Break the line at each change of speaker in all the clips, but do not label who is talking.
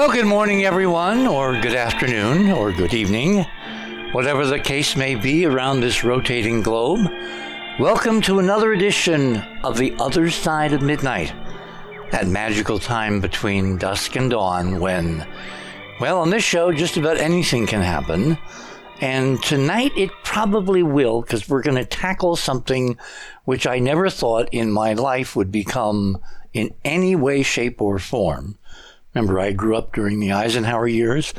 Well, good morning, everyone, or good afternoon, or good evening, whatever the case may be around this rotating globe. Welcome to another edition of The Other Side of Midnight, that magical time between dusk and dawn when, well, on this show, just about anything can happen. And tonight it probably will, because we're going to tackle something which I never thought in my life would become in any way, shape, or form Remember, I grew up during the Eisenhower years.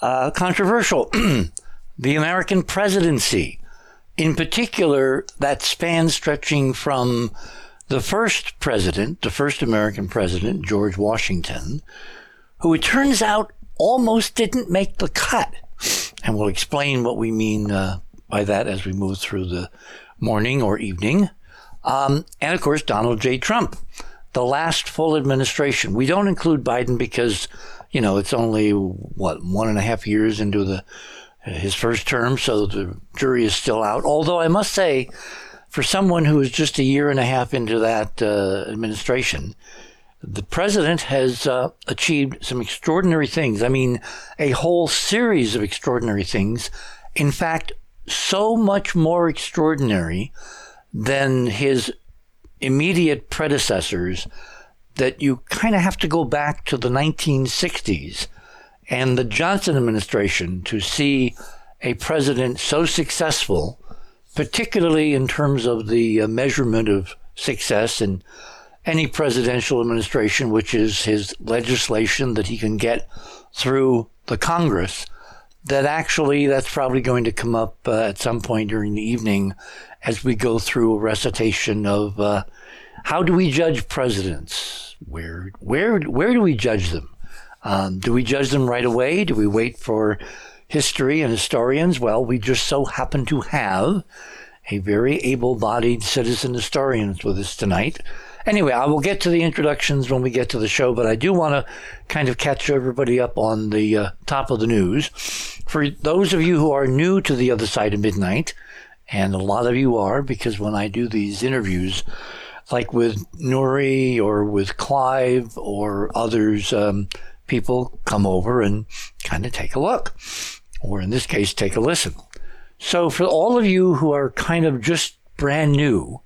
Uh, controversial. the American presidency, in particular, that span stretching from the first president, the first American president, George Washington, who it turns out almost didn't make the cut. And we'll explain what we mean uh, by that as we move through the morning or evening. Um, and of course, Donald J. Trump the last full administration. We don't include Biden because, you know, it's only what one and a half years into the his first term, so the jury is still out. Although I must say, for someone who is just a year and a half into that uh, administration, the president has uh, achieved some extraordinary things. I mean, a whole series of extraordinary things. In fact, so much more extraordinary than his immediate predecessors that you kind of have to go back to the 1960s and the Johnson administration to see a president so successful, particularly in terms of the uh, measurement of success in any presidential administration, which is his legislation that he can get through the Congress, that actually that's probably going to come up uh, at some point during the evening as we go through a recitation of uh, how do we judge presidents? Where where where do we judge them? Um, do we judge them right away? Do we wait for history and historians? Well, we just so happen to have a very able-bodied citizen historian with us tonight. Anyway, I will get to the introductions when we get to the show, but I do want to kind of catch everybody up on the uh, top of the news. For those of you who are new to the other side of midnight, and a lot of you are, because when I do these interviews, like with Nuri or with Clive or others, um, people come over and kind of take a look, or in this case, take a listen. So, for all of you who are kind of just brand new,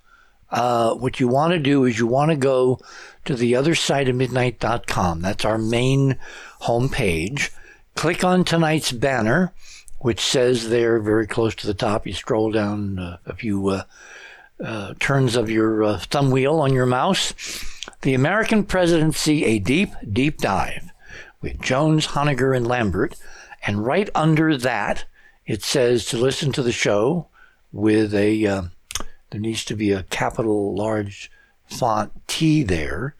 uh, what you want to do is you want to go to the other side of midnight.com. That's our main homepage. Click on tonight's banner which says there very close to the top, you scroll down uh, a few uh, uh, turns of your uh, thumb wheel on your mouse, The American Presidency, a deep, deep dive with Jones, Honegger, and Lambert. And right under that, it says to listen to the show with a, uh, there needs to be a capital large font T there.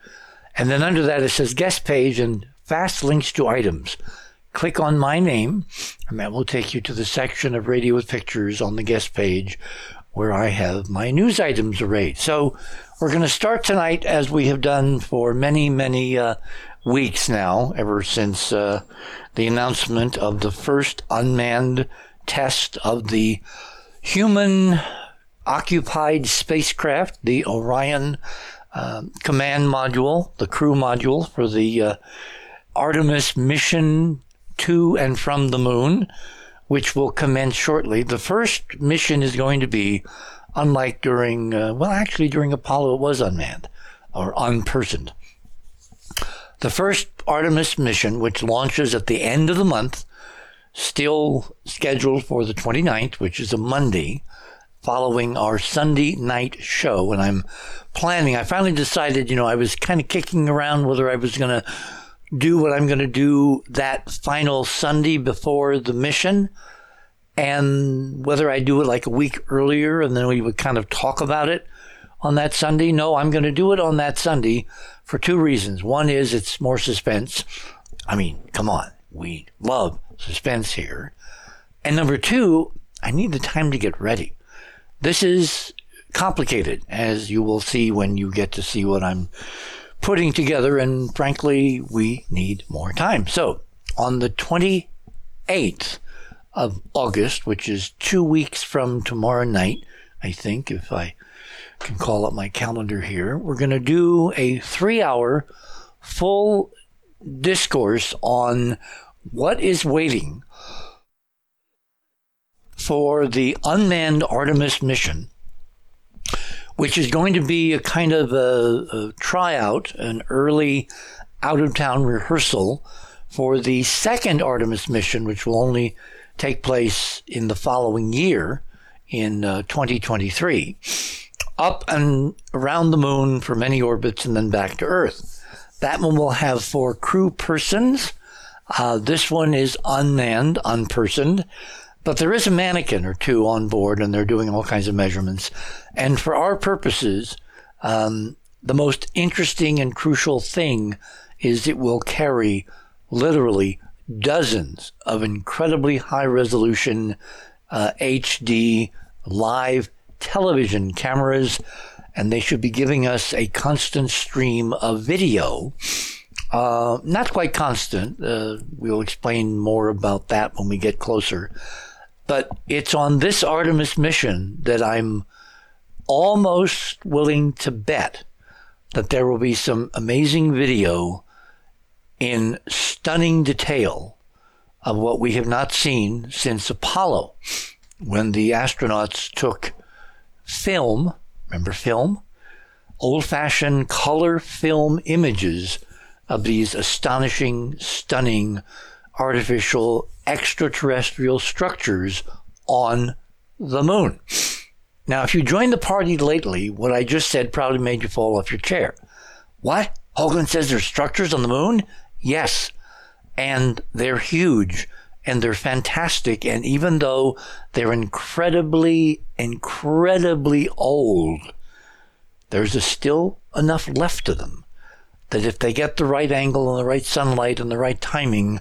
And then under that, it says guest page and fast links to items click on my name, and that will take you to the section of Radio with Pictures on the guest page where I have my news items arrayed. So we're going to start tonight as we have done for many, many uh, weeks now, ever since uh, the announcement of the first unmanned test of the human occupied spacecraft, the Orion uh, command module, the crew module for the uh, Artemis mission to and from the moon, which will commence shortly. The first mission is going to be, unlike during, uh, well, actually during Apollo, it was unmanned or unpersoned. The first Artemis mission, which launches at the end of the month, still scheduled for the 29th, which is a Monday, following our Sunday night show. And I'm planning, I finally decided, you know, I was kind of kicking around whether I was going to do what I'm going to do that final Sunday before the mission. And whether I do it like a week earlier and then we would kind of talk about it on that Sunday. No, I'm going to do it on that Sunday for two reasons. One is it's more suspense. I mean, come on, we love suspense here. And number two, I need the time to get ready. This is complicated, as you will see when you get to see what I'm putting together, and frankly, we need more time. So, on the 28th of August, which is two weeks from tomorrow night, I think, if I can call up my calendar here, we're going to do a three hour full discourse on what is waiting for the unmanned Artemis mission, which is going to be a kind of a, a tryout, an early out of town rehearsal for the second Artemis mission, which will only take place in the following year in uh, 2023, up and around the moon for many orbits and then back to Earth. That one will have four crew persons. Uh, this one is unmanned, unpersoned. But there is a mannequin or two on board, and they're doing all kinds of measurements. And for our purposes, um, the most interesting and crucial thing is it will carry literally dozens of incredibly high resolution uh, HD live television cameras, and they should be giving us a constant stream of video. Uh, not quite constant. Uh, we'll explain more about that when we get closer. But it's on this Artemis mission that I'm almost willing to bet that there will be some amazing video in stunning detail of what we have not seen since Apollo, when the astronauts took film, remember film? Old fashioned color film images of these astonishing, stunning artificial extraterrestrial structures on the moon. Now, if you joined the party lately, what I just said probably made you fall off your chair. What? Hoagland says there's structures on the moon? Yes. And they're huge and they're fantastic. And even though they're incredibly, incredibly old, there's still enough left of them that if they get the right angle and the right sunlight and the right timing,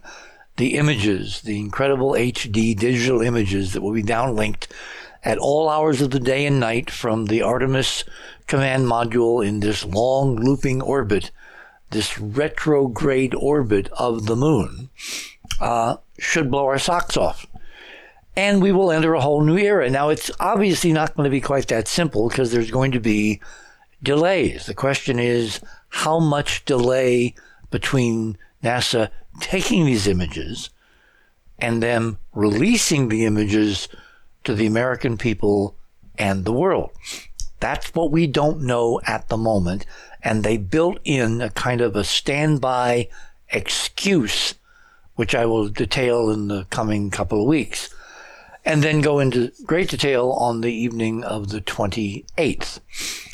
the images, the incredible HD digital images that will be downlinked at all hours of the day and night from the Artemis command module in this long looping orbit, this retrograde orbit of the moon, uh, should blow our socks off. And we will enter a whole new era. Now, it's obviously not going to be quite that simple because there's going to be delays. The question is how much delay between NASA taking these images and then releasing the images to the American people and the world. That's what we don't know at the moment. And they built in a kind of a standby excuse, which I will detail in the coming couple of weeks, and then go into great detail on the evening of the 28th.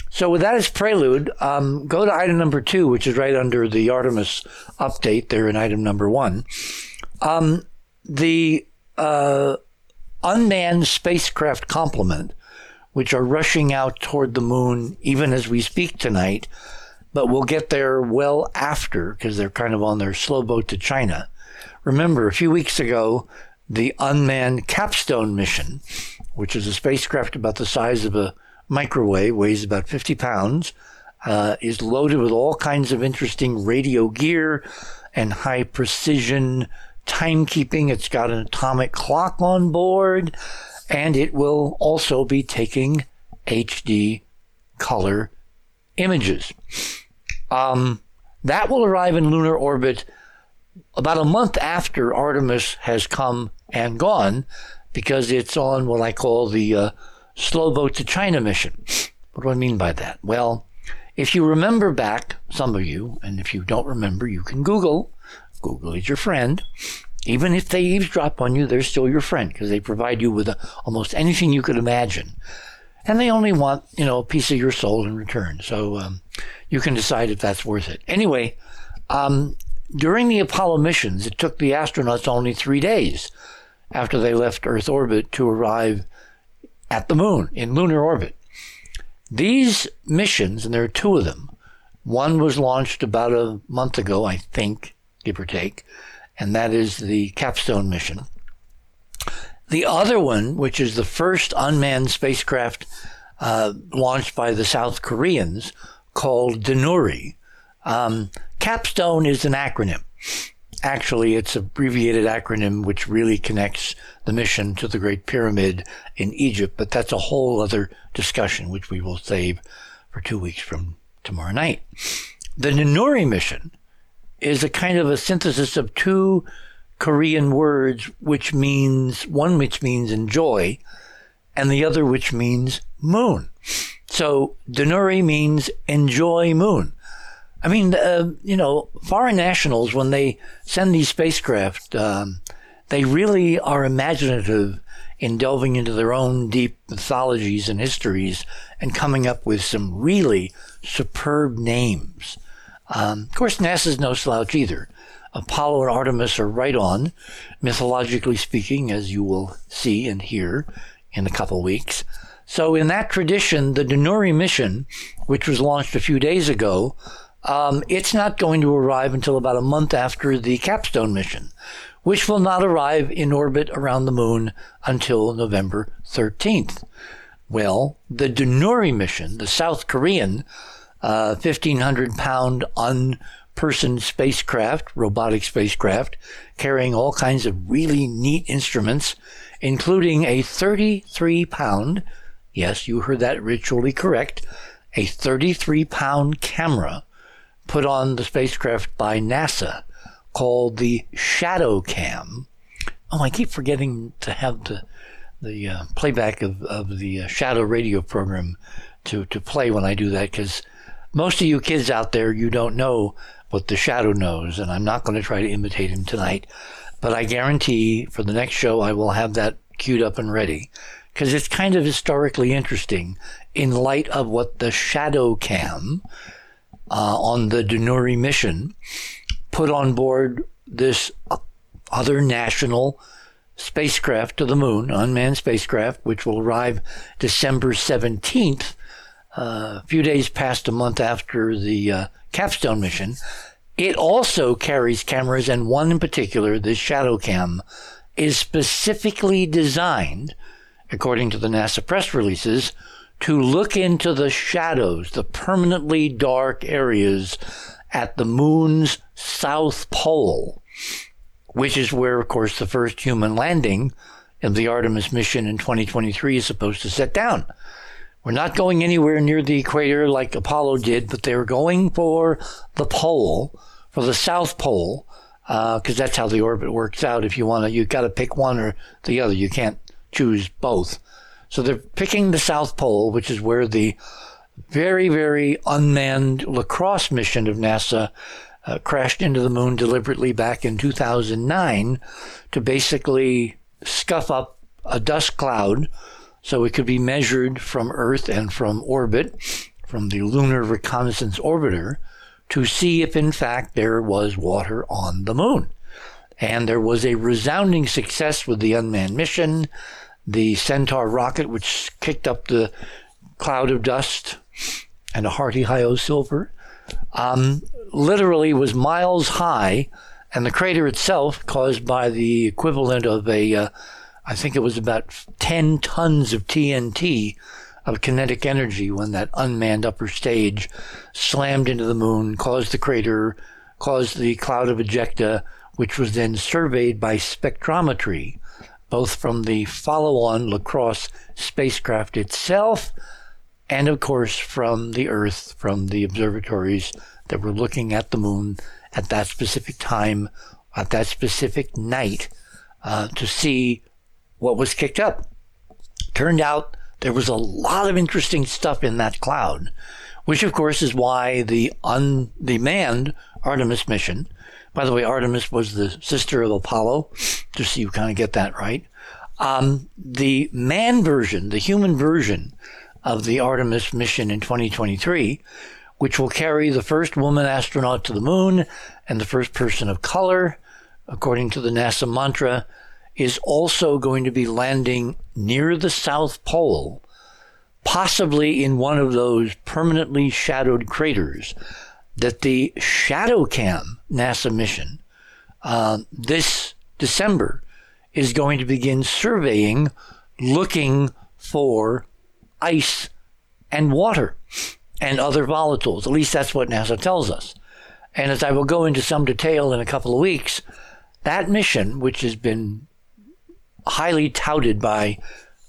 So with that as prelude, um, go to item number two, which is right under the Artemis update there in item number one. Um, the uh, unmanned spacecraft complement, which are rushing out toward the moon even as we speak tonight, but we'll get there well after because they're kind of on their slow boat to China. Remember, a few weeks ago, the unmanned Capstone mission, which is a spacecraft about the size of a microwave, weighs about 50 pounds, uh, is loaded with all kinds of interesting radio gear and high precision timekeeping. It's got an atomic clock on board, and it will also be taking HD color images. Um, that will arrive in lunar orbit about a month after Artemis has come and gone because it's on what I call the uh, slow boat to China mission. What do I mean by that? Well, if you remember back, some of you, and if you don't remember, you can Google. Google is your friend. Even if they eavesdrop on you, they're still your friend because they provide you with a, almost anything you could imagine. And they only want, you know, a piece of your soul in return. So um, you can decide if that's worth it. Anyway, um, during the Apollo missions, it took the astronauts only three days after they left Earth orbit to arrive at the moon in lunar orbit. These missions, and there are two of them, one was launched about a month ago, I think, give or take, and that is the Capstone mission. The other one, which is the first unmanned spacecraft uh, launched by the South Koreans, called Danuri. Um, Capstone is an acronym. Actually, it's an abbreviated acronym which really connects the mission to the Great Pyramid in Egypt, but that's a whole other discussion which we will save for two weeks from tomorrow night. The Danuri mission is a kind of a synthesis of two Korean words, which means one which means enjoy, and the other which means moon. So Danuri means enjoy moon. I mean, uh, you know, foreign nationals when they send these spacecraft, um, they really are imaginative in delving into their own deep mythologies and histories and coming up with some really superb names. Um, of course, NASA's no slouch either. Apollo and Artemis are right on, mythologically speaking, as you will see and hear in a couple weeks. So, in that tradition, the Danuri mission, which was launched a few days ago, um, it's not going to arrive until about a month after the Capstone mission, which will not arrive in orbit around the moon until November 13th. Well, the Danuri mission, the South Korean uh, 1,500 pound unpersoned spacecraft, robotic spacecraft, carrying all kinds of really neat instruments, including a 33 pound, yes, you heard that ritually correct, a 33 pound camera put on the spacecraft by NASA called the Shadow Cam. Oh, I keep forgetting to have the the uh, playback of, of the uh, Shadow radio program to, to play when I do that because most of you kids out there, you don't know what the Shadow knows, and I'm not going to try to imitate him tonight. But I guarantee for the next show, I will have that queued up and ready because it's kind of historically interesting in light of what the Shadow Cam uh, on the Danuri mission put on board this other national spacecraft to the moon, unmanned spacecraft, which will arrive December 17th, uh, a few days past a month after the uh, capstone mission. It also carries cameras, and one in particular, the Shadow Cam, is specifically designed, according to the NASA press releases, to look into the shadows, the permanently dark areas at the moon's south pole, which is where, of course, the first human landing of the Artemis mission in 2023 is supposed to set down. We're not going anywhere near the equator like Apollo did, but they're going for the pole, for the South Pole, because uh, that's how the orbit works out. If you want to, you've got to pick one or the other. You can't choose both. So they're picking the South Pole, which is where the very, very unmanned LCROSS mission of NASA uh, crashed into the moon deliberately back in 2009 to basically scuff up a dust cloud so it could be measured from Earth and from orbit, from the Lunar Reconnaissance Orbiter, to see if in fact there was water on the moon. And there was a resounding success with the unmanned mission. The Centaur rocket, which kicked up the cloud of dust and a hearty Hi-Yo silver, um, literally was miles high, and the crater itself, caused by the equivalent of a, uh, I think it was about 10 tons of TNT of kinetic energy when that unmanned upper stage slammed into the moon, caused the crater, caused the cloud of ejecta, which was then surveyed by spectrometry, both from the follow on LCROSS spacecraft itself and, of course, from the Earth, from the observatories that were looking at the moon at that specific time, at that specific night, uh, to see what was kicked up. Turned out there was a lot of interesting stuff in that cloud, which of course is why the un, the manned Artemis mission, by the way, Artemis was the sister of Apollo, just so you kind of get that right. Um, the man version, the human version of the Artemis mission in 2023, which will carry the first woman astronaut to the moon and the first person of color, according to the NASA mantra, is also going to be landing near the South Pole, possibly in one of those permanently shadowed craters that the ShadowCam NASA mission uh, this December is going to begin surveying, looking for ice and water and other volatiles. At least that's what NASA tells us. And as I will go into some detail in a couple of weeks, that mission, which has been highly touted by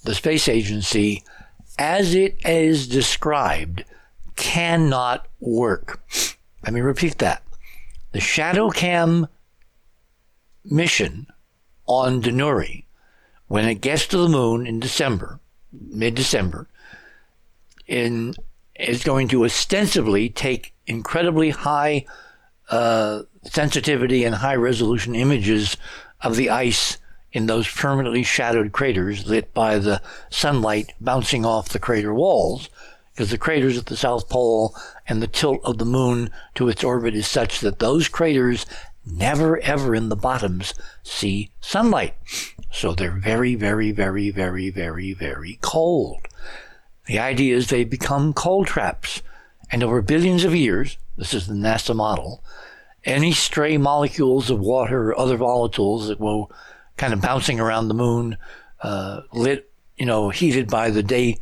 the space agency, as it is described, cannot work. Let me repeat that. The ShadowCam mission on Danuri, when it gets to the moon in December, mid December, in is going to ostensibly take incredibly high uh, sensitivity and high resolution images of the ice in those permanently shadowed craters lit by the sunlight bouncing off the crater walls, because the craters at the South Pole and the tilt of the moon to its orbit is such that those craters never ever in the bottoms see sunlight. So they're very, very, very, very, very, very cold. The idea is they become cold traps. And over billions of years, this is the NASA model, any stray molecules of water or other volatiles that will kind of bouncing around the moon, uh, lit, you know, heated by the day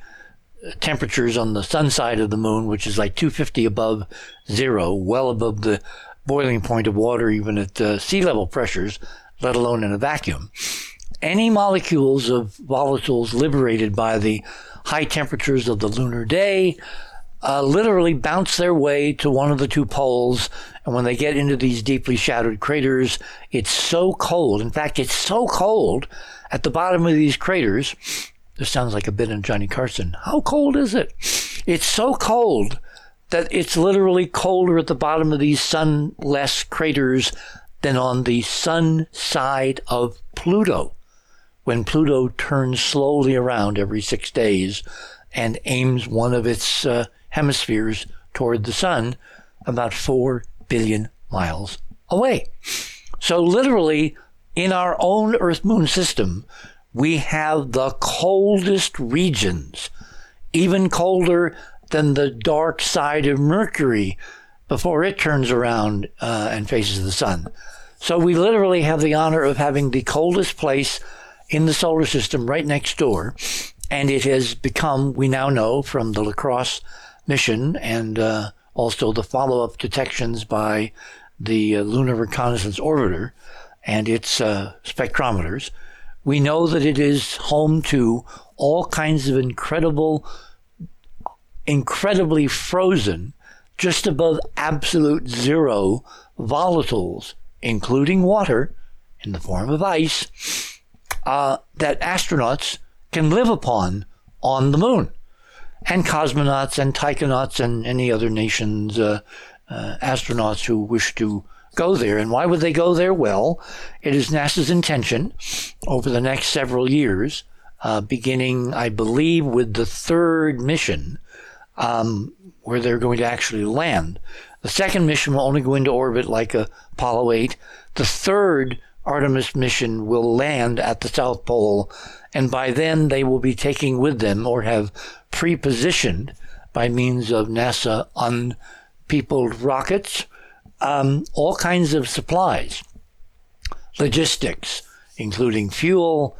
temperatures on the sun side of the moon, which is like 250 above zero, well above the boiling point of water, even at uh, sea level pressures, let alone in a vacuum. Any molecules of volatiles liberated by the high temperatures of the lunar day uh, literally bounce their way to one of the two poles. And when they get into these deeply shadowed craters, it's so cold. In fact, it's so cold at the bottom of these craters. This sounds like a bit in Johnny Carson. How cold is it? It's so cold that it's literally colder at the bottom of these sunless craters than on the sun side of Pluto when Pluto turns slowly around every six days and aims one of its uh, hemispheres toward the sun about 4 billion miles away. So, literally, in our own Earth Moon system, we have the coldest regions, even colder than the dark side of Mercury before it turns around uh, and faces the sun. So, we literally have the honor of having the coldest place in the solar system right next door. And it has become, we now know from the LCROSS mission and uh, also the follow up detections by the uh, Lunar Reconnaissance Orbiter and its uh, spectrometers, we know that it is home to all kinds of incredible, incredibly frozen, just above absolute zero volatiles, including water in the form of ice, uh, that astronauts can live upon on the moon and cosmonauts and taikonauts and any other nation's uh, uh, astronauts who wish to go there. And why would they go there? Well, it is NASA's intention over the next several years, uh, beginning, I believe, with the third mission, um, where they're going to actually land. The second mission will only go into orbit like Apollo 8. The third Artemis mission will land at the South Pole, and by then they will be taking with them or have pre-positioned by means of NASA unpeopled rockets, um, all kinds of supplies, logistics, including fuel,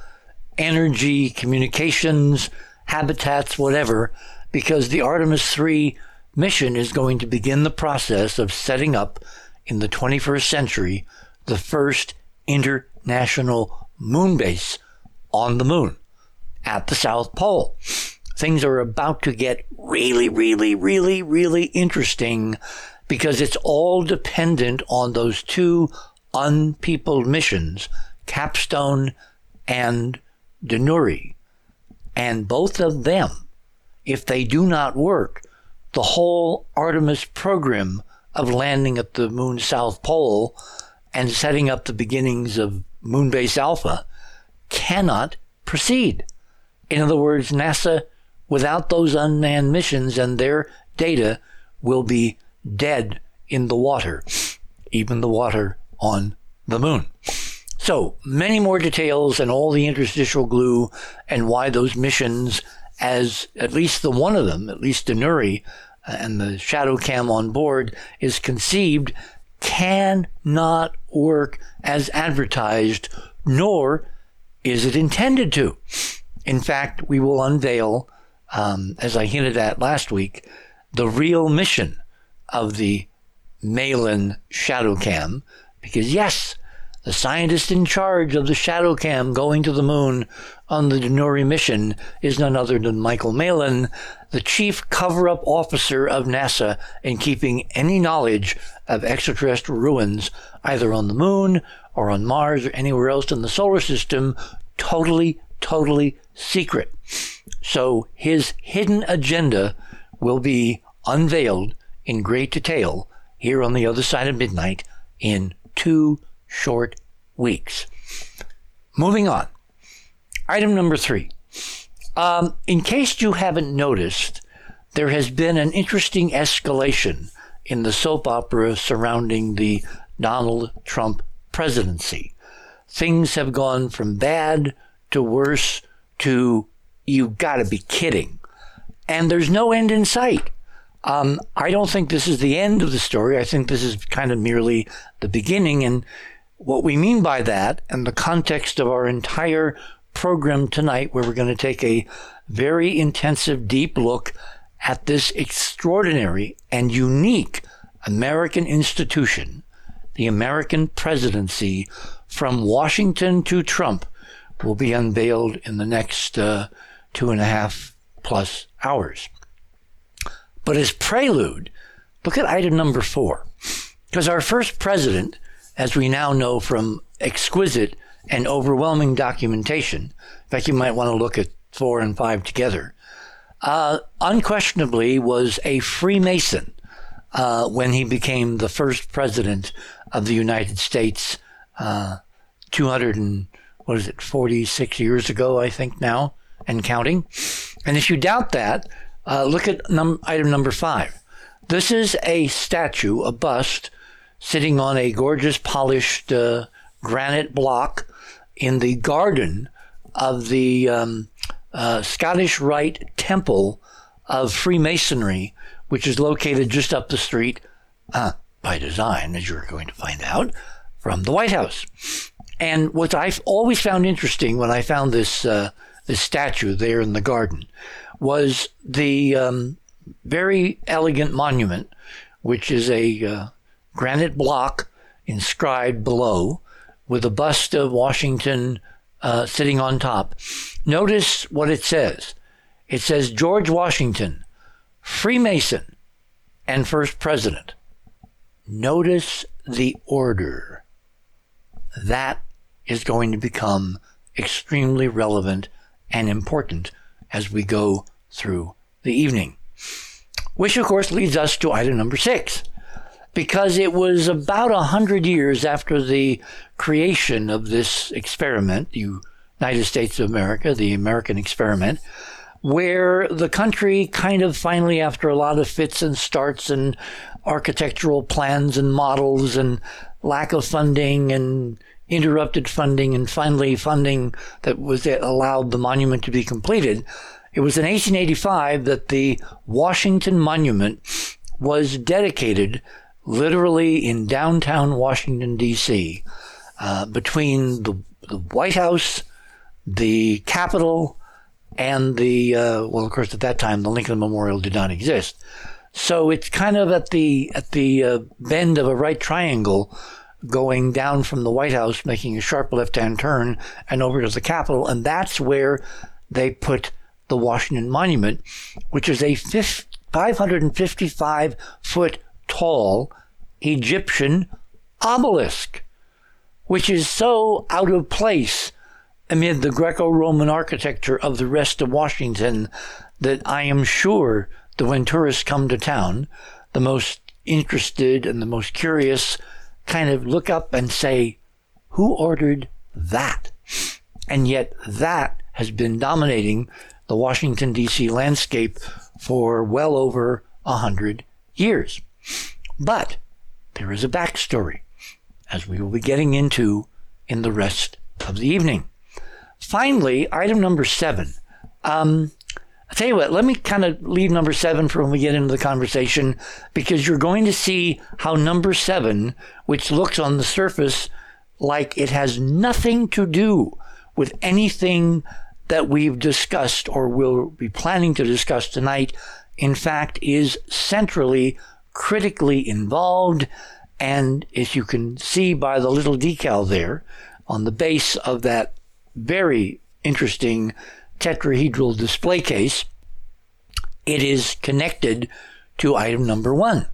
energy, communications, habitats, whatever, because the Artemis 3 mission is going to begin the process of setting up in the 21st century the first international moon base on the moon at the South Pole things are about to get really, really, really, really interesting because it's all dependent on those two unpeopled missions, Capstone and Danuri. And both of them, if they do not work, the whole Artemis program of landing at the moon's south pole and setting up the beginnings of Moonbase Alpha cannot proceed. In other words, NASA without those unmanned missions and their data will be dead in the water, even the water on the moon. So, many more details and all the interstitial glue and why those missions, as at least the one of them, at least Danuri uh, and the shadow cam on board, is conceived, cannot work as advertised, nor is it intended to. In fact, we will unveil um, as I hinted at last week, the real mission of the Malin ShadowCam, because yes, The scientist in charge of the shadow cam going to the moon on the Danuri mission is none other than Michael Malin, the chief cover up officer of NASA in keeping any knowledge of extraterrestrial ruins either on the moon or on Mars or anywhere else in the solar system totally, totally secret. So his hidden agenda will be unveiled in great detail here on the other side of midnight in two short weeks. Moving on. Item number three. Um, in case you haven't noticed, there has been an interesting escalation in the soap opera surrounding the Donald Trump presidency. Things have gone from bad to worse to you've gotta be kidding. And there's no end in sight. Um, I don't think this is the end of the story. I think this is kind of merely the beginning. And what we mean by that, and the context of our entire program tonight, where we're going to take a very intensive, deep look at this extraordinary and unique American institution, the American presidency, from Washington to Trump, will be unveiled in the next uh, two and a half plus hours. But as prelude, look at item number four. Because our first president, as we now know from exquisite and overwhelming documentation, in fact, you might want to look at four and five together, uh, unquestionably was a Freemason uh, when he became the first president of the United States, uh, 200 and what is it, 46 years ago, I think now, and counting. And if you doubt that, uh, look at num- item number five. This is a statue, a bust, sitting on a gorgeous polished uh, granite block in the garden of the um, uh, Scottish Rite Temple of Freemasonry, which is located just up the street, uh, by design, as you're going to find out, from the White House. And what I've always found interesting when I found this uh, this statue there in the garden was the um, very elegant monument, which is a uh, granite block inscribed below with a bust of Washington uh, sitting on top. Notice what it says. It says George Washington, Freemason, and first president. Notice the order. That is going to become extremely relevant and important as we go through the evening. Which, of course, leads us to item number six, because it was about a hundred years after the creation of this experiment, the United States of America, the American experiment, where the country kind of finally, after a lot of fits and starts and architectural plans and models and lack of funding and interrupted funding and finally funding that was that allowed the monument to be completed. It was in 1885 that the Washington Monument was dedicated literally in downtown Washington, D.C., uh, between the, the, White House, the Capitol, and the, uh, well, of course, at that time, the Lincoln Memorial did not exist. So it's kind of at the, at the uh, bend of a right triangle going down from the White House, making a sharp left hand turn and over to the Capitol. And that's where they put the Washington Monument, which is a 555 foot tall Egyptian obelisk, which is so out of place amid the Greco Roman architecture of the rest of Washington that I am sure that when tourists come to town, the most interested and the most curious kind of look up and say, who ordered that? And yet that has been dominating the Washington, D.C. landscape for well over a hundred years. But there is a backstory, as we will be getting into in the rest of the evening. Finally, item number seven. Um, I'll tell you what, let me kind of leave number seven for when we get into the conversation, because you're going to see how number seven, which looks on the surface like it has nothing to do with anything that we've discussed or will be planning to discuss tonight, in fact, is centrally critically involved And as you can see by the little decal there on the base of that very interesting tetrahedral display case, it is connected to item number one.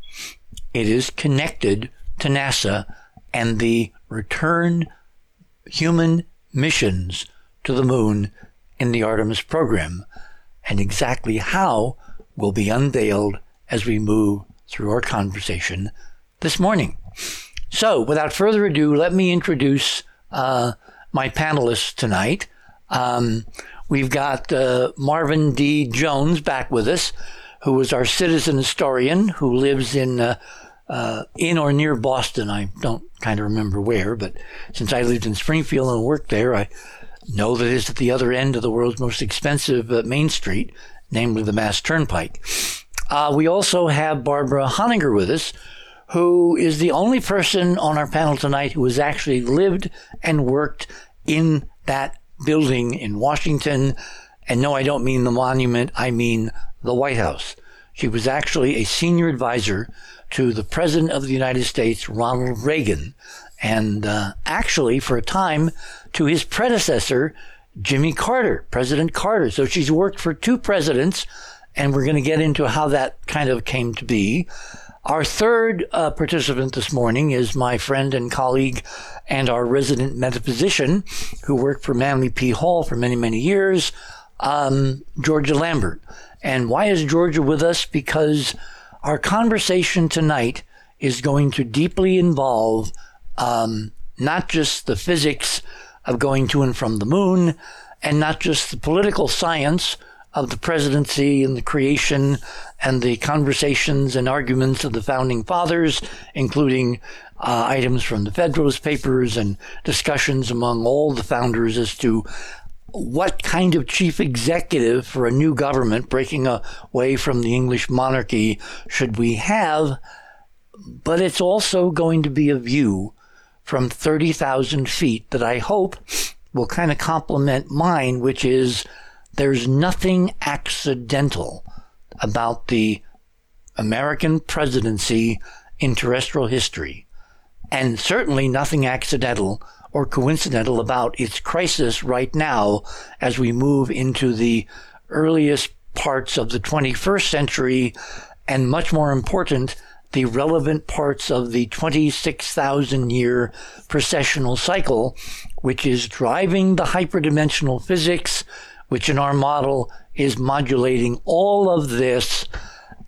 It is connected to NASA and the return human missions to the moon in the Artemis program. And exactly how will be unveiled as we move through our conversation this morning. So, without further ado, let me introduce uh, my panelists tonight. Um, we've got uh, Marvin D. Jones back with us, who is our citizen historian who lives in uh, uh, in or near Boston. I don't kind of remember where, but since I lived in Springfield and worked there, I know that it's at the other end of the world's most expensive uh, main street, namely the Mass Turnpike. Uh, we also have Barbara Honegger with us, who is the only person on our panel tonight who has actually lived and worked in that building in Washington. And no, I don't mean the monument, I mean the White House. She was actually a senior advisor to the President of the United States, Ronald Reagan, and uh, actually, for a time, to his predecessor, Jimmy Carter, President Carter. So she's worked for two presidents, and we're going to get into how that kind of came to be. Our third uh, participant this morning is my friend and colleague and our resident metaphysician who worked for Manly P. Hall for many, many years, um, Georgia Lambert. And why is Georgia with us? Because our conversation tonight is going to deeply involve um, not just the physics of going to and from the moon, and not just the political science of the presidency and the creation and the conversations and arguments of the founding fathers, including uh, items from the Federalist Papers and discussions among all the founders as to what kind of chief executive for a new government breaking away from the English monarchy should we have. But it's also going to be a view from 30,000 feet that I hope will kind of complement mine, which is there's nothing accidental about the American presidency in terrestrial history, and certainly nothing accidental or coincidental about its crisis right now as we move into the earliest parts of the 21st century, and much more important, the relevant parts of the 26,000 year precessional cycle, which is driving the hyperdimensional physics, which in our model is modulating all of this.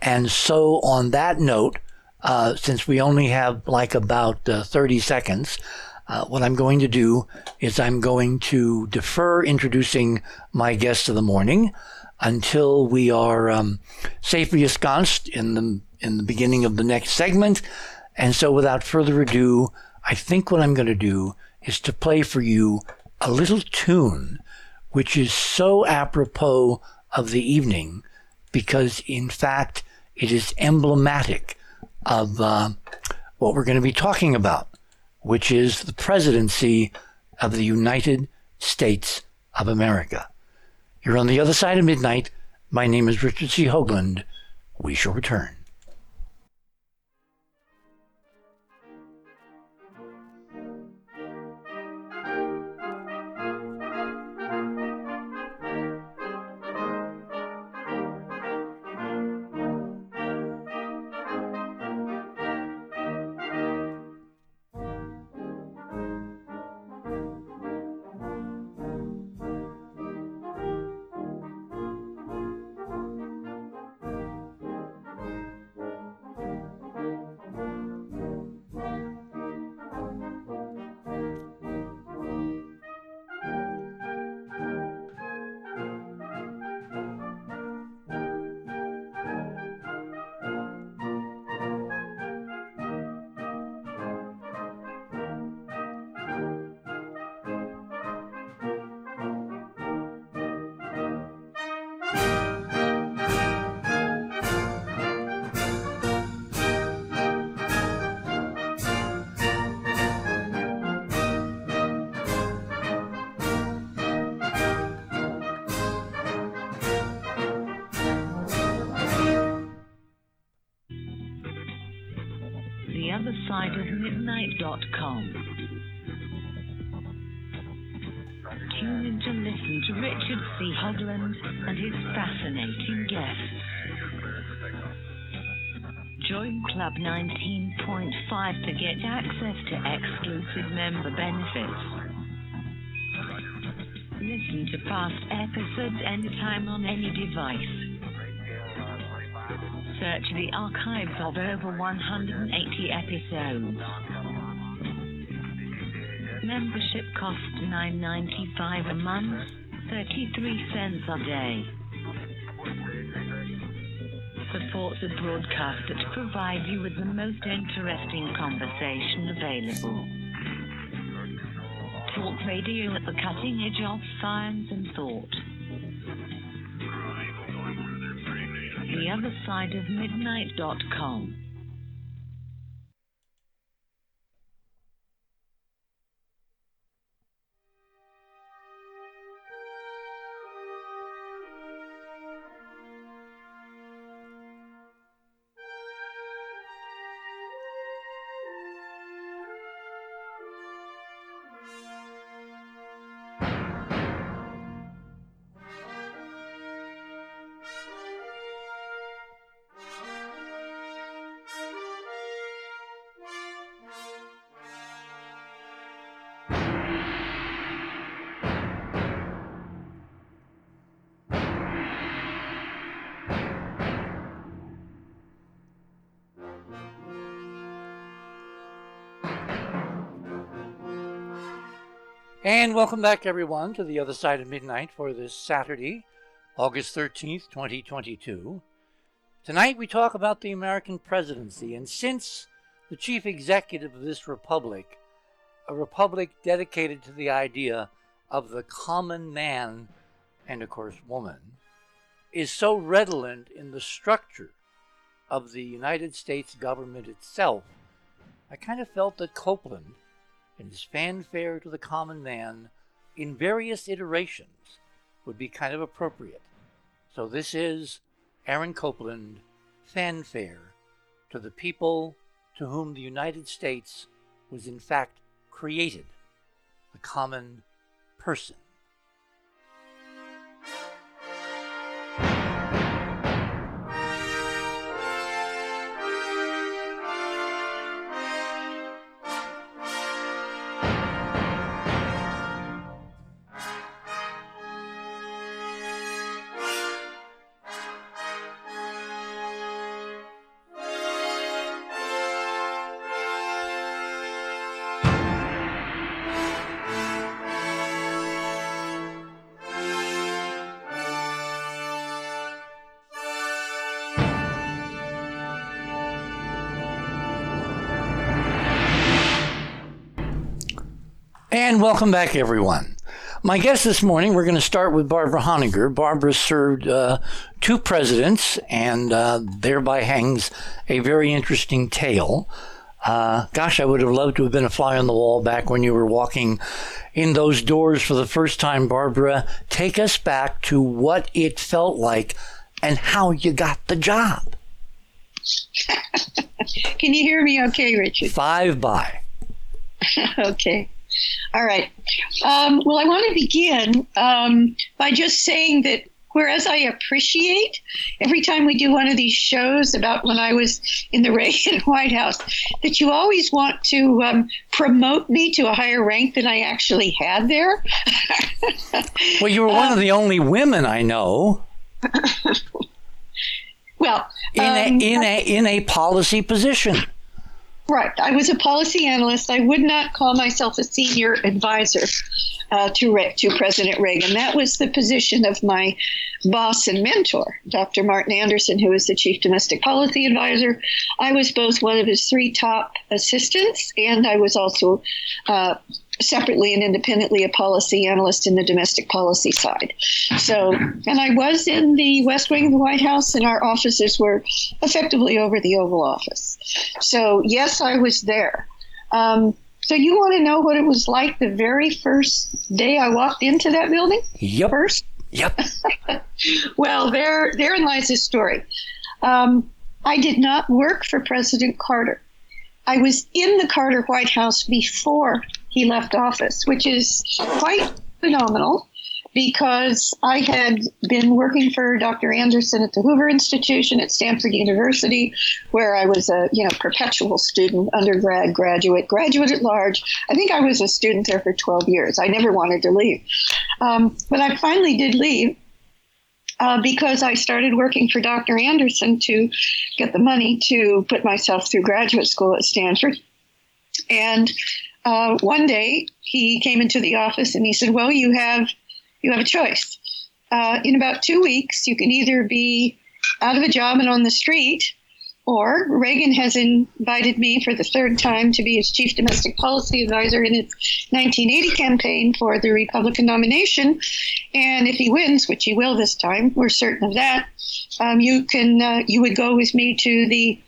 And so, on that note, uh, since we only have like about uh, 30 seconds, uh, what I'm going to do is I'm going to defer introducing my guest of the morning until we are um, safely ensconced in the in the beginning of the next segment. And so, without further ado, I think what I'm going to do is to play for you a little tune, which is so apropos of the evening, because in fact, it is emblematic of uh, what we're going to be talking about, which is the presidency of the United States of America. You're on the other side of midnight. My name is Richard C. Hoagland. We shall return.
19.5 to get access to exclusive member benefits. Listen to past episodes anytime on any device. Search the archives of over 180 episodes. Membership costs $9.95 a month, 33 cents a day. Support the broadcast that provides you with the most interesting conversation available. Talk radio at the cutting edge of science and thought. The other side of midnight.com.
And welcome back, everyone, to the other side of midnight for this Saturday, August 13th, 2022. Tonight we talk about the American presidency, and since the chief executive of this republic, a republic dedicated to the idea of the common man and, of course, woman, is so redolent in the structure of the United States government itself, I kind of felt that Copland and his fanfare to the common man in various iterations would be kind of appropriate. So this is Aaron Copland fanfare to the people to whom the United States was in fact created, the common person. Welcome back, everyone. My guest this morning, we're going to start with Barbara Honegger. Barbara served uh, two presidents and uh, thereby hangs a very interesting tale. Uh, gosh, I would have loved to have been a fly on the wall back when you were walking in those doors for the first time, Barbara. Take us back to what it felt like and how you got the job.
Can you hear me okay, Richard?
Five by.
okay. All right. Um, well, I want to begin um, by just saying that whereas I appreciate every time we do one of these shows about when I was in the Reagan White House, that you always want to um, promote me to a higher rank than I actually had there.
well, you were one of um, the only women I know.
well,
in a um, in a in a policy position.
Right. I was a policy analyst. I would not call myself a senior advisor uh, to, Re- to President Reagan. That was the position of my boss and mentor, Dr. Martin Anderson, who was the chief domestic policy advisor. I was both one of his three top assistants, and I was also uh, separately and independently a policy analyst in the domestic policy side. So, and I was in the West Wing of the White House, and our offices were effectively over the Oval Office. So, yes, I was there. Um, so, you want to know what it was like the very first day I walked into that building?
Yep.
First?
Yep.
well, there, therein lies the story. Um, I did not work for President Carter. I was in the Carter White House before he left office, which is quite phenomenal because I had been working for Dr. Anderson at the Hoover Institution at Stanford University, where I was a you know perpetual student, undergrad, graduate, graduate at large. I think I was a student there for 12 years. I never wanted to leave, um, but I finally did leave. Uh, because I started working for Dr. Anderson to get the money to put myself through graduate school at Stanford. And uh, one day he came into the office and he said, Well, you have you have a choice. Uh, in about two weeks, you can either be out of a job and on the street, or Reagan has invited me for the third time to be his chief domestic policy advisor in his 1980 campaign for the Republican nomination. And if he wins, which he will this time, we're certain of that, um, you can uh, you would go with me to the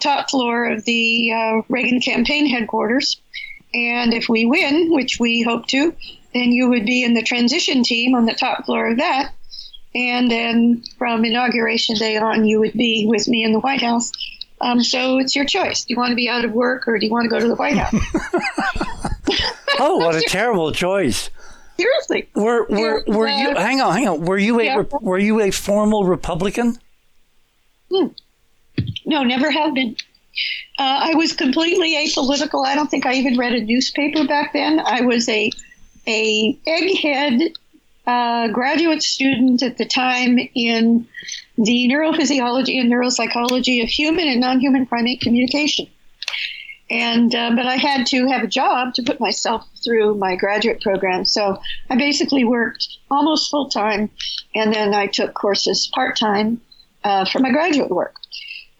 top floor of the uh, Reagan campaign headquarters. And if we win, which we hope to, then you would be in the transition team on the top floor of that. And then from inauguration day on, you would be with me in the White House. Um, so it's your choice. Do you want to be out of work or do you want to go to the White House?
oh, what a terrible choice!
Seriously.
Were were were you? Hang on, hang on. Were you a yeah. were you a formal Republican?
Hmm. No, never have been. Uh, I was completely apolitical. I don't think I even read a newspaper back then. I was a a egghead uh, graduate student at the time in the neurophysiology and neuropsychology of human and non-human primate communication. And uh, but I had to have a job to put myself through my graduate program, so I basically worked almost full time, and then I took courses part time uh, for my graduate work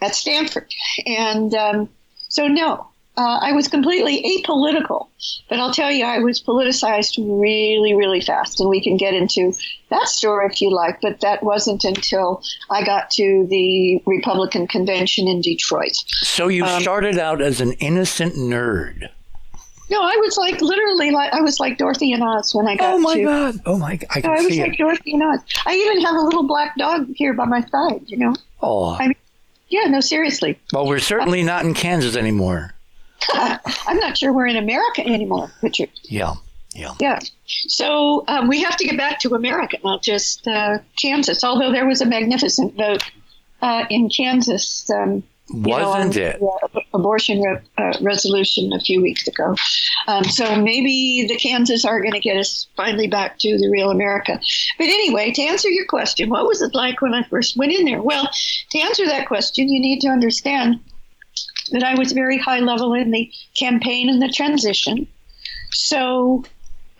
at Stanford. And um, so, no, uh, I was completely apolitical, but I'll tell you, I was politicized really, really fast. And we can get into that story if you like, but that wasn't until I got to the Republican convention in Detroit.
So you um, started out as an innocent nerd.
No, I was like literally like I was like Dorothy and Oz when I got.
Oh my
to,
god! Oh my! I can
I was
see
like it. Dorothy and Oz. I even have a little black dog here by my side. You know.
Oh.
I mean, yeah. No, seriously.
Well, we're certainly not in Kansas anymore.
I'm not sure we're in America anymore, Richard.
Yeah. Yeah.
Yeah. So um, we have to get back to America, not just uh, Kansas. Although there was a magnificent vote uh, in Kansas. Um,
Wasn't
know,
it?
Uh, abortion re- uh, resolution a few weeks ago. Um, so maybe the Kansas are going to get us finally back to the real America. But anyway, to answer your question, what was it like when I first went in there? Well, to answer that question, you need to understand that I was very high level in the campaign and the transition. So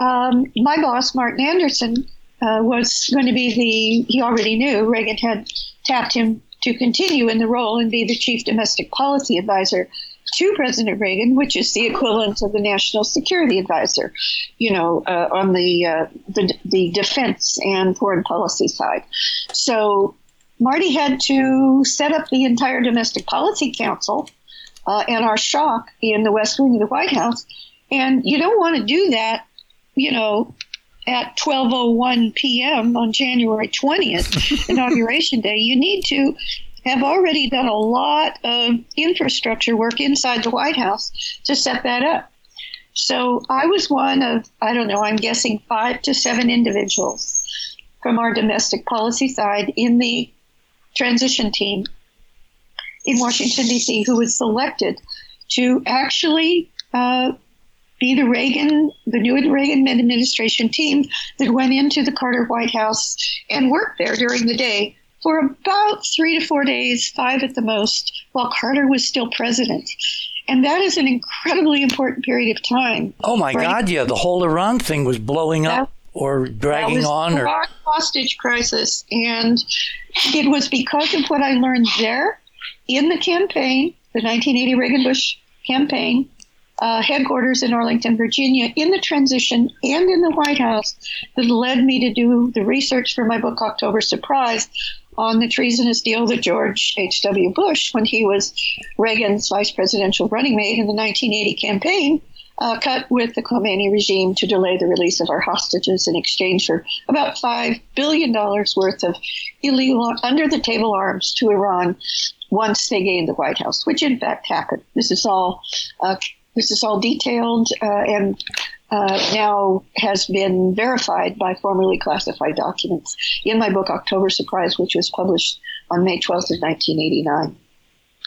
um, my boss, Martin Anderson, uh, was going to be the, he already knew Reagan had tapped him to continue in the role and be the chief domestic policy advisor to President Reagan, which is the equivalent of the national security advisor, you know, uh, on the, uh, the, the defense and foreign policy side. So Marty had to set up the entire domestic policy council uh, and our SHOC in the West Wing of the White House. And you don't want to do that, you know, at 12:01 p.m. on January 20th, inauguration day. You need to have already done a lot of infrastructure work inside the White House to set that up. So I was one of, I don't know, I'm guessing five to seven individuals from our domestic policy side in the transition team in Washington, D.C., who was selected to actually uh, be the Reagan, the new Reagan administration team that went into the Carter White House and worked there during the day for about three to four days, five at the most, while Carter was still president. And that is an incredibly important period of time.
Oh my right? God! Yeah, the whole Iran thing was blowing that, up or dragging on, or
hostage crisis, and it was because of what I learned there in the campaign, the 1980 Reagan Bush campaign, uh, headquarters in Arlington, Virginia, in the transition and in the White House that led me to do the research for my book, October Surprise, on the treasonous deal that George H.W. Bush, when he was Reagan's vice presidential running mate in the 1980 campaign, uh, cut with the Khomeini regime to delay the release of our hostages in exchange for about $5 billion worth of illegal under the table arms to Iran once they gained the White House, which in fact happened. This is all. Uh, this is all detailed uh, and uh, now has been verified by formerly classified documents in my book October Surprise, which was published on May 12th of 1989.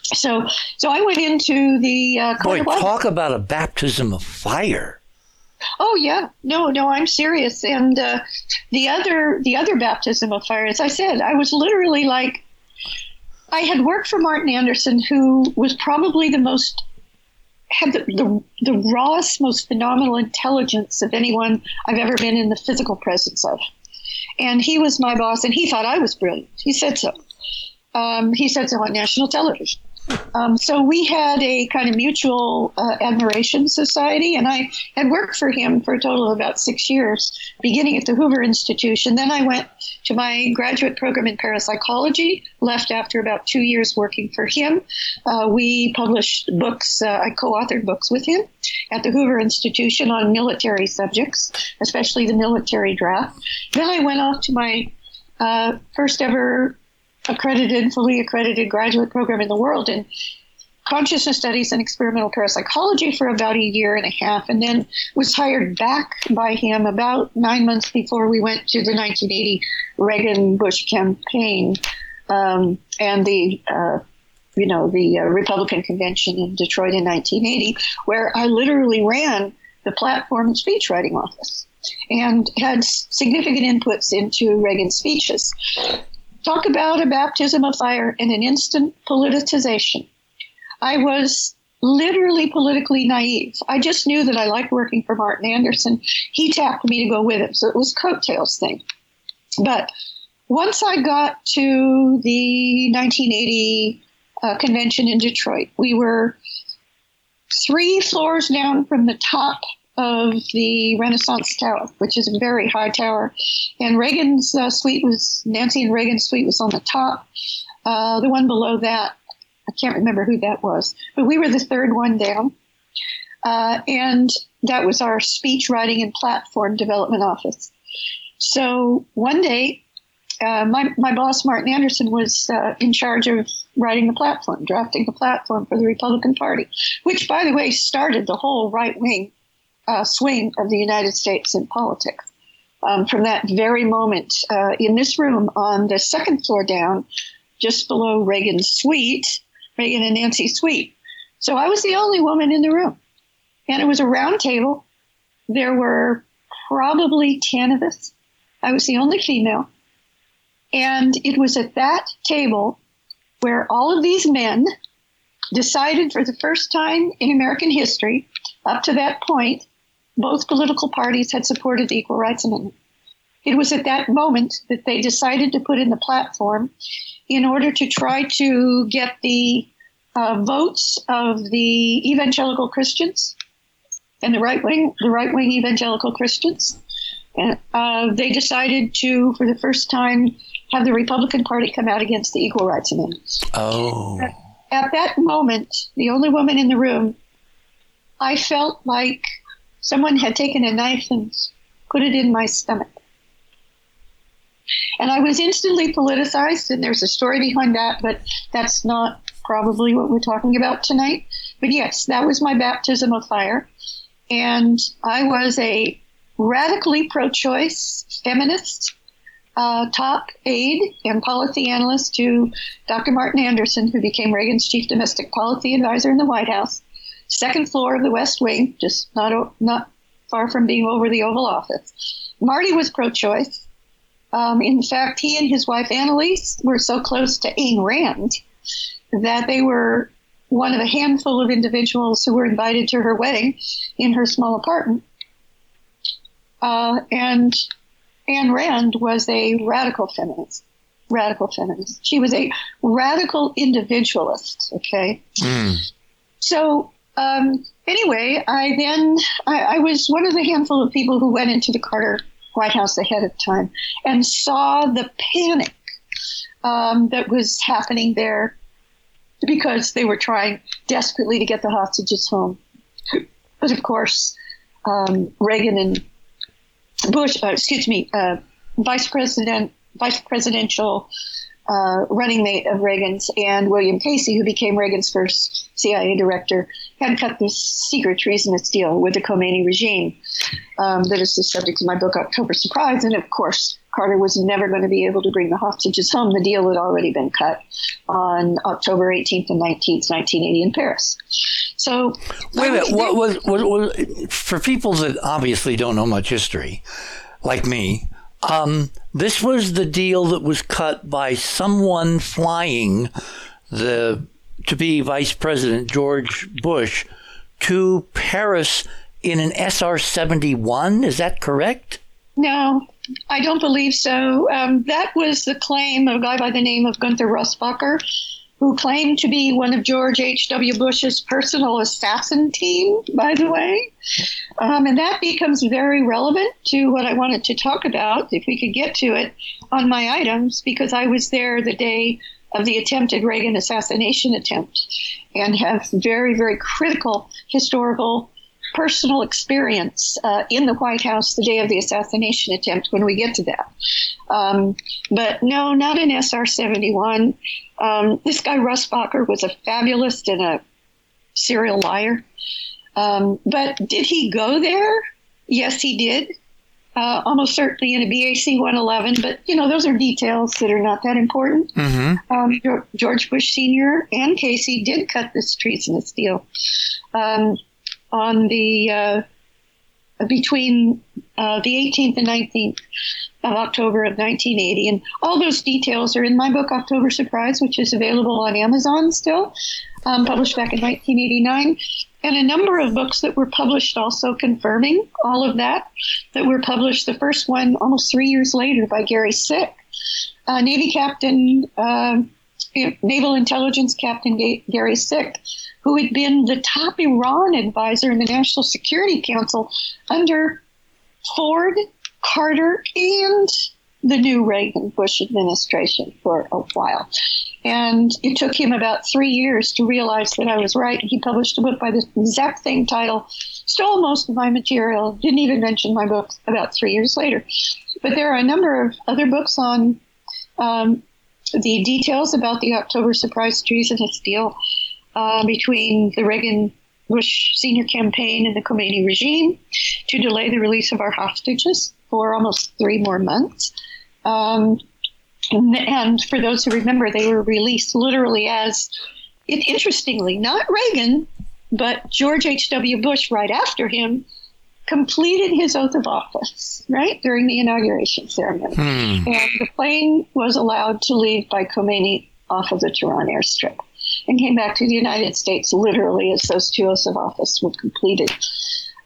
So, so I went into the uh,
boy. Talk about a baptism of fire.
Oh yeah, no, no, I'm serious. And uh, the other, the other baptism of fire, as I said, I was literally like, I had worked for Martin Anderson, who was probably the most had the, the, the rawest, most phenomenal intelligence of anyone I've ever been in the physical presence of. And he was my boss, and he thought I was brilliant. He said so. Um, he said so on national television. Um, so we had a kind of mutual uh, admiration society, and I had worked for him for a total of about six years, beginning at the Hoover Institution. Then I went to my graduate program in parapsychology, left after about two years working for him. Uh, we published books, uh, I co authored books with him at the Hoover Institution on military subjects, especially the military draft. Then I went off to my uh, first ever accredited, fully accredited graduate program in the world in consciousness studies and experimental parapsychology for about a year and a half, and then was hired back by him about nine months before we went to the 1980 Reagan Bush campaign um, and the. Uh, you know, the uh, Republican convention in Detroit in 1980, where I literally ran the platform and speechwriting office and had significant inputs into Reagan's speeches. Talk about a baptism of fire and an instant politicization. I was literally politically naive. I just knew that I liked working for Martin Anderson. He tapped me to go with him, so it was coattails thing. But once I got to the 1980 uh, convention in Detroit, we were three floors down from the top of the Renaissance Tower, which is a very high tower. And Reagan's uh, suite was, Nancy and Reagan's suite was on the top. Uh, the one below that, I can't remember who that was, but we were the third one down. Uh, and that was our speech writing and platform development office. So one day, uh, my, my boss, Martin Anderson, was uh, in charge of writing the platform, drafting the platform for the Republican Party, which, by the way, started the whole right wing uh, swing of the United States in politics. Um, from that very moment, uh, in this room on the second floor down, just below Reagan's suite, Reagan and Nancy's suite. So I was the only woman in the room. And it was a round table. There were probably 10 of us. I was the only female. And it was at that table where all of these men decided for the first time in American history, up to that point, both political parties had supported the Equal Rights Amendment. It was at that moment that they decided to put in the platform in order to try to get the uh, votes of the evangelical Christians and the right wing, the right wing evangelical Christians. And uh, they decided to, for the first time, have the Republican Party come out against the Equal Rights Amendment.
Oh.
At, at that moment, the only woman in the room, I felt like Someone had taken a knife and put it in my stomach. And I was instantly politicized, and there's a story behind that, but that's not probably what we're talking about tonight. But yes, that was my baptism of fire. And I was a radically pro choice feminist, uh, top aide and policy analyst to Dr. Martin Anderson, who became Reagan's chief domestic policy advisor in the White House second floor of the West Wing, just not not far from being over the Oval Office. Marty was pro-choice. Um, in fact, he and his wife Annelise were so close to Ayn Rand that they were one of a handful of individuals who were invited to her wedding in her small apartment. Uh, and Ayn Rand was a radical feminist. Radical feminist. She was a radical individualist. Okay. Mm. So um, anyway, I then I, I, was one of the handful of people who went into the Carter White House ahead of time and saw the panic um, that was happening there because they were trying desperately to get the hostages home. but of course, um, Reagan and Bush, uh, excuse me, uh, Vice President, Vice Presidential uh, running mate of Reagan's and William Casey, who became Reagan's first CIA director, had cut this secret treasonous deal with the Khomeini regime um, that is the subject of my book, October Surprise. And of course, Carter was never going to be able to bring the hostages home. The deal had already been cut on October 18th and 19th, 1980 in Paris. So,
wait a minute. What was, what for people that obviously don't know much history, like me? Um, this was the deal that was cut by someone flying the to be Vice President George Bush to Paris in an SR 71. Is that correct?
No, I don't believe so. Um, that was the claim of a guy by the name of Gunther Russbacher, who claimed to be one of George H.W. Bush's personal assassin team, by the way. Um, and that becomes very relevant to what I wanted to talk about, if we could get to it, on my items, because I was there the day of the attempted Reagan assassination attempt and have very, very critical historical personal experience uh, in the White House the day of the assassination attempt when we get to that. Um, but no, not an SR 71. Um, this guy, Russ Russbacher, was a fabulist and a serial liar. Um, but did he go there? Yes, he did. Uh, almost certainly in a BAC 111, but you know those are details that are not that important. Mm-hmm. Um, George Bush Senior and Casey did cut this treasonous deal. Um, on the uh, between uh, the 18th and 19th of October of 1980. And all those details are in my book, October Surprise, which is available on Amazon still, um, published back in 1989. And a number of books that were published also confirming all of that, that were published. The first one almost three years later by Gary Sick, uh, Navy Captain, uh, Naval Intelligence Captain Gary Sick, who had been the top Iran advisor in the National Security Council under Ford, Carter, and the new Reagan Bush administration for a while. And it took him about three years to realize that I was right. He published a book by the exact same title, stole most of my material, didn't even mention my books about three years later. But there are a number of other books on um, the details about the October surprise treasonous deal uh, between the Reagan Bush senior campaign and the Khomeini regime to delay the release of our hostages for almost three more months. Um, and for those who remember, they were released literally as, it, interestingly, not Reagan, but George H.W. Bush right after him completed his oath of office, right, during the inauguration ceremony. Hmm. And the plane was allowed to leave by Khomeini off of the Tehran airstrip and came back to the United States literally as those two oaths of office were completed.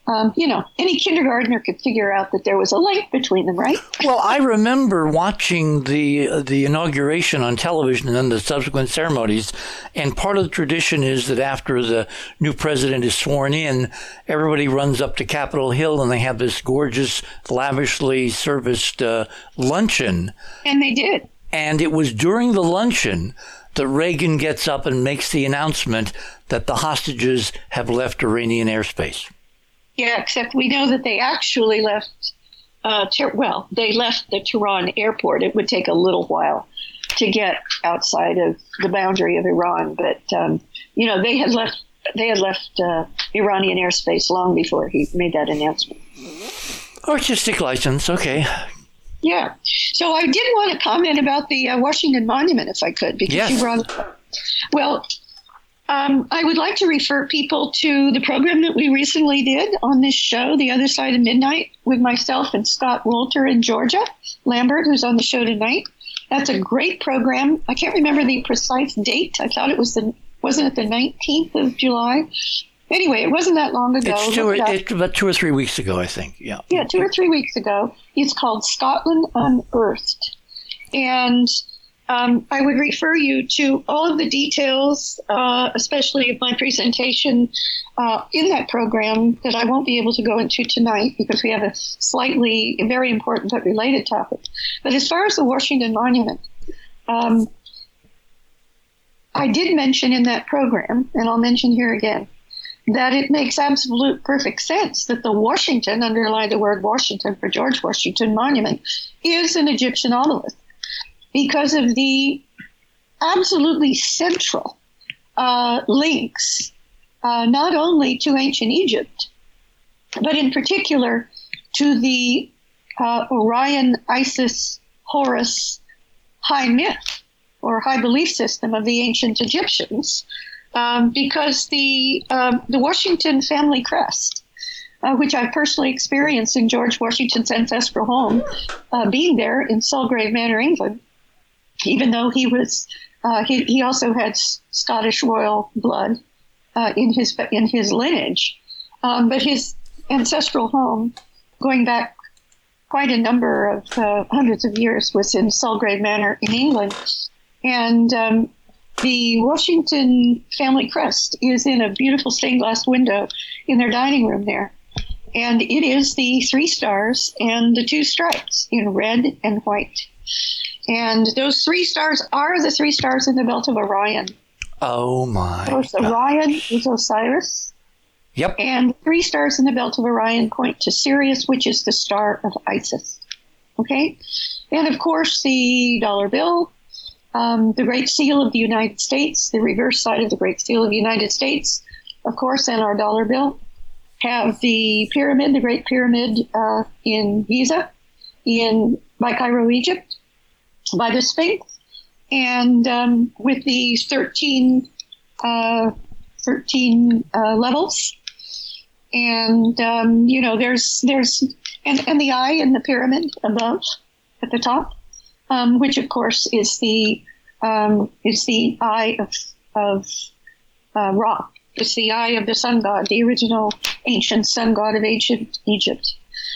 Um, you know, any kindergartner could figure out that there was a link between them, right?
Well, I remember watching the uh, the inauguration on television and then the subsequent ceremonies, and part of the tradition is that after the new president is sworn in, everybody runs up to Capitol Hill and they have this gorgeous, lavishly serviced uh, luncheon.
And they did.
And it was during the luncheon that Reagan gets up and makes the announcement that the hostages have left Iranian airspace.
Yeah, except we know that they actually left. Uh, ter- well, they left the Tehran airport. It would take a little while to get outside of the boundary of Iran, but um, you know they had left. They had left uh, Iranian airspace long before he made that announcement.
Artistic license, okay.
Yeah. So I did want to comment about the uh, Washington Monument, if I could, because yes. you brought. Well, um, I would like to refer people to the program that we recently did on this show, The Other Side of Midnight, with myself and Scott Wolter and Georgia Lambert, who's on the show tonight. That's a great program. I can't remember the precise date. I thought it was the wasn't it the 19th of July? Anyway, it wasn't that long ago.
It's two, or, it, about two or three weeks ago, I think. Yeah.
Yeah, two or three weeks ago. It's called Scotland Unearthed. And um, I would refer you to all of the details, uh, especially of my presentation uh, in that program that I won't be able to go into tonight because we have a slightly very important but related topic. But as far as the Washington Monument, um, I did mention in that program, and I'll mention here again, that it makes absolute perfect sense that the Washington, underline the word Washington for George Washington Monument, is an Egyptian obelisk because of the absolutely central uh, links, uh, not only to ancient Egypt, but in particular to the uh, Orion, Isis, Horus high myth or high belief system of the ancient Egyptians, um, because the um, the Washington family crest, uh, which I personally experienced in George Washington's ancestral home, uh, being there in Sulgrave Manor, England, even though he was uh, he, he also had Scottish royal blood uh, in his in his lineage, um, but his ancestral home, going back quite a number of uh, hundreds of years, was in Sulgrave Manor in England, and um, the Washington family crest is in a beautiful stained glass window in their dining room there. And it is the three stars and the two stripes in red and white. And those three stars are the three stars in the belt of Orion.
Oh my.
Of Orion is Osiris.
Yep.
And three stars in the belt of Orion point to Sirius, which is the star of Isis. Okay? And of course, the dollar bill, um, the Great Seal of the United States, the reverse side of the Great Seal of the United States, of course, and our dollar bill, have the pyramid, the Great Pyramid uh, in Giza, in by Cairo, Egypt, by the Sphinx, and um, with the 13, uh, 13 uh, levels. And um, you know, there's there's and, and the eye in the pyramid above at the top, um, which of course is the um, is the eye of of uh, Ra. It's the eye of the sun god, the original ancient sun god of ancient Egypt.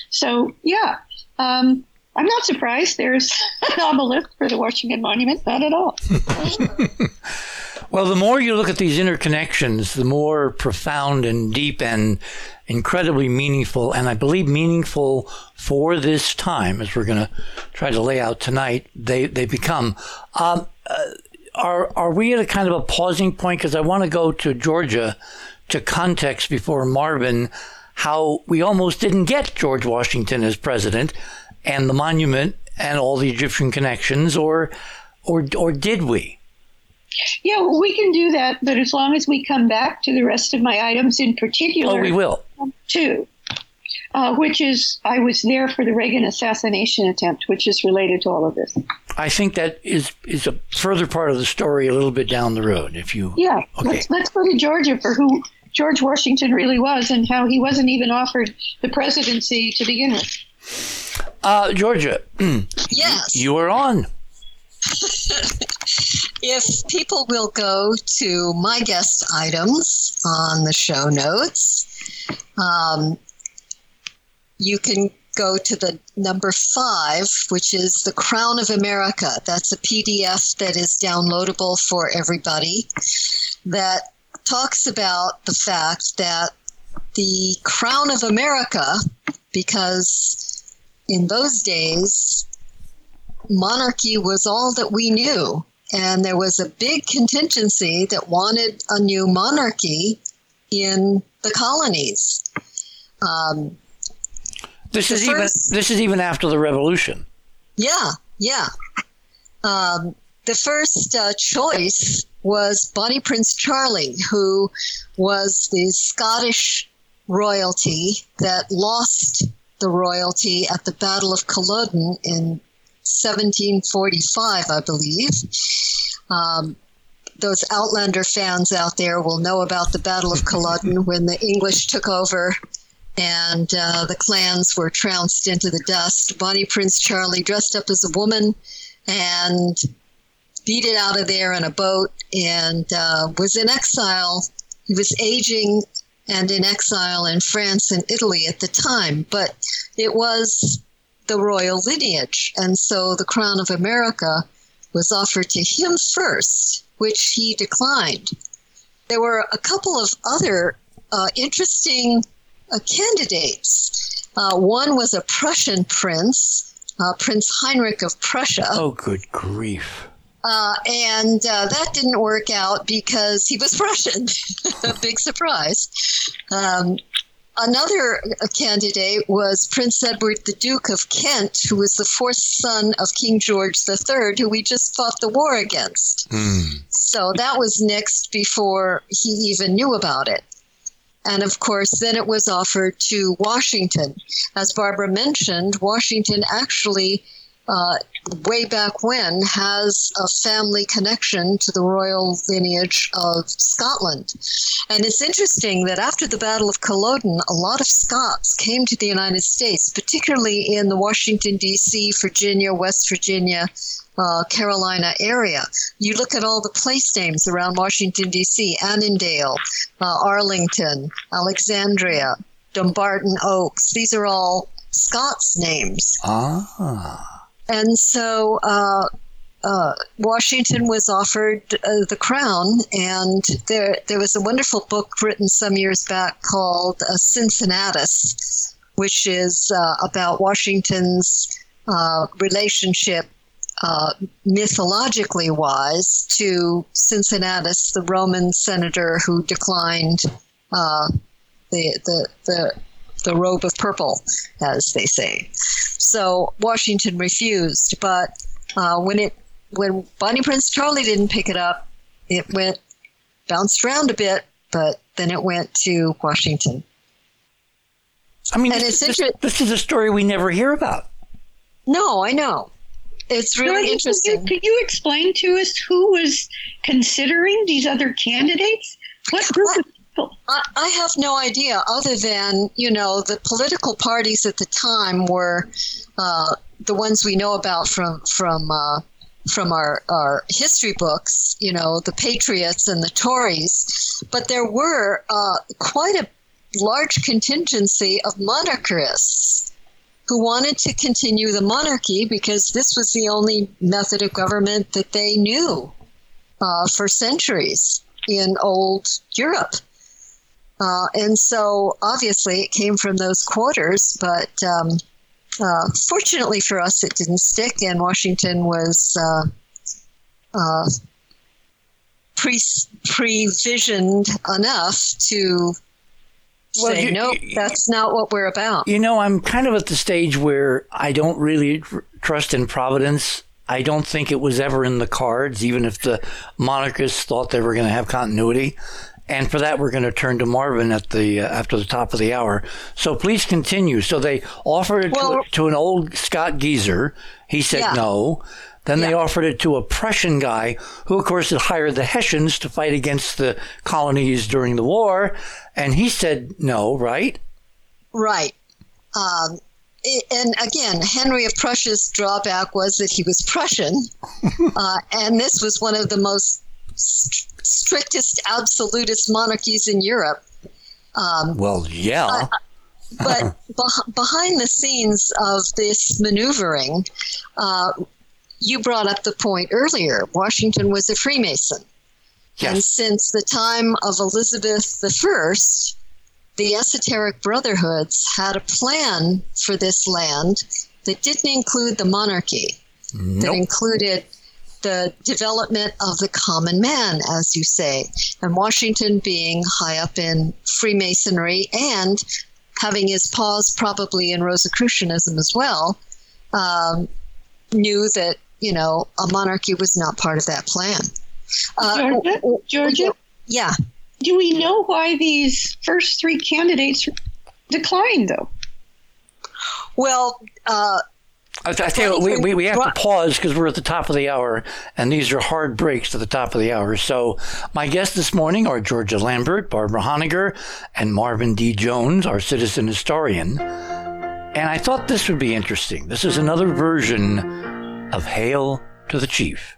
So yeah, um, I'm not surprised there's an obelisk for the Washington Monument. Not at all.
well, the more you look at these interconnections, the more profound and deep and incredibly meaningful, and I believe meaningful for this time, as we're going to try to lay out tonight, they, they become. Um, uh, are, are we at a kind of a pausing point? Because I want to go to Georgia to context before Marvin how we almost didn't get George Washington as president and the monument and all the Egyptian connections, or or or did we?
Yeah, we can do that, but as long as we come back to the rest of my items in particular.
Oh, we will.
Too. Uh, which is, I was there for the Reagan assassination attempt, which is related to all of this.
I think that is is a further part of the story a little bit down the road. If you
yeah, okay. let's, let's go to Georgia for who George Washington really was and how he wasn't even offered the presidency to begin with.
Uh, Georgia.
yes.
You are on.
if people will go to my guest items on the show notes, um, you can go to the number five, which is the Crown of America. That's a PDF that is downloadable for everybody that talks about the fact that the Crown of America, because in those days, monarchy was all that we knew. And there was a big contingency that wanted a new monarchy in the colonies. Um,
this is first, even this is even after the revolution.
Yeah, yeah. Um, the first uh, choice was Bonnie Prince Charlie, who was the Scottish royalty that lost the royalty at the Battle of Culloden in 1745, I believe. Um, those Outlander fans out there will know about the Battle of Culloden when the English took over and uh, the clans were trounced into the dust. Bonnie Prince Charlie dressed up as a woman and beat it out of there in a boat and uh, was in exile. He was aging and in exile in France and Italy at the time, but it was the royal lineage. And so the crown of America was offered to him first, which he declined. There were a couple of other uh, interesting uh, candidates. Uh, one was a Prussian prince, uh, Prince Heinrich of Prussia.
Oh, good grief.
Uh, and uh, that didn't work out because he was Russian. A big surprise. Um, another candidate was Prince Edward, the Duke of Kent, who was the fourth son of King George III, who we just fought the war against.
Hmm.
So that was nixed before he even knew about it. And of course, then it was offered to Washington. As Barbara mentioned, Washington actually, uh, way back when, has a family connection to the royal lineage of Scotland. And it's interesting that after the Battle of Culloden, a lot of Scots came to the United States, particularly in the Washington, D.C., Virginia, West Virginia, uh, Carolina area. You look at all the place names around Washington, D.C. Annandale, uh, Arlington, Alexandria, Dumbarton Oaks. These are all Scots names.
Ah.
And so uh, uh, Washington was offered uh, the crown, and there, there was a wonderful book written some years back called uh, Cincinnatus, which is uh, about Washington's uh, relationship mythologically wise to Cincinnatus, the Roman senator who declined the, the, the, the robe of purple, as they say. So Washington refused, but uh, when it when Bonnie Prince Charlie didn't pick it up, it went bounced around a bit, but then it went to Washington.
I mean,
And
this,
it's
this,
inter-
this is a story we never hear about.
No, I know. It's really
Dorothy,
interesting.
Could you, could you explain to us who was considering these other candidates? What group of people?
I, I have no idea other than, you know, the political parties at the time were uh, the ones we know about from, from, uh, from our, our history books, you know, the Patriots and the Tories. But there were uh, quite a large contingency of monarchists who wanted to continue the monarchy because this was the only method of government that they knew uh, for centuries in old Europe. Uh, and so obviously it came from those quarters, but um, uh, fortunately for us, it didn't stick, and Washington was uh, uh, pre previsioned enough to
Well,
say,
you-
nope,
you-
that's not what we're about.
You know, I'm kind of at the stage where I don't really trust in Providence. I don't think it was ever in the cards, even if the monarchists thought they were going to have continuity. And for that, we're going to turn to Marvin at the uh, after the top of the hour. So please continue. So they offered it
Well-
to, to an old Scot geezer. He said
Yeah.
no. Then they offered it to a Prussian guy who, of course, had hired the Hessians to fight against the colonies during the war. And he said no, right?
Right. Um, and again, Henry of Prussia's drawback was that he was Prussian, uh, and this was one of the most st- strictest absolutist monarchies in Europe. Um,
Well, yeah.
but beh- behind the scenes of this maneuvering, uh, you brought up the point earlier. Washington was a Freemason.
Yes.
And since the time of Elizabeth I, the esoteric brotherhoods had a plan for this land that didn't include the monarchy, that included the development of the common man, as you say, and Washington being high up in Freemasonry and having his paws probably in Rosicrucianism as well, um, knew that you know a monarchy was not part of that plan. Uh,
Georgia? Georgia?
yeah.
Do we know why these first three candidates declined, though?
Well, uh,
I, I tell you, we, we, we have to pause because we're at the top of the hour, and these are hard breaks at the top of the hour. So, my guests this morning are Georgia Lambert, Barbara Honegger, and Marvin D. Jones, our citizen historian. And I thought this would be interesting. This is another version of Hail to the Chief.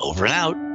Over and out.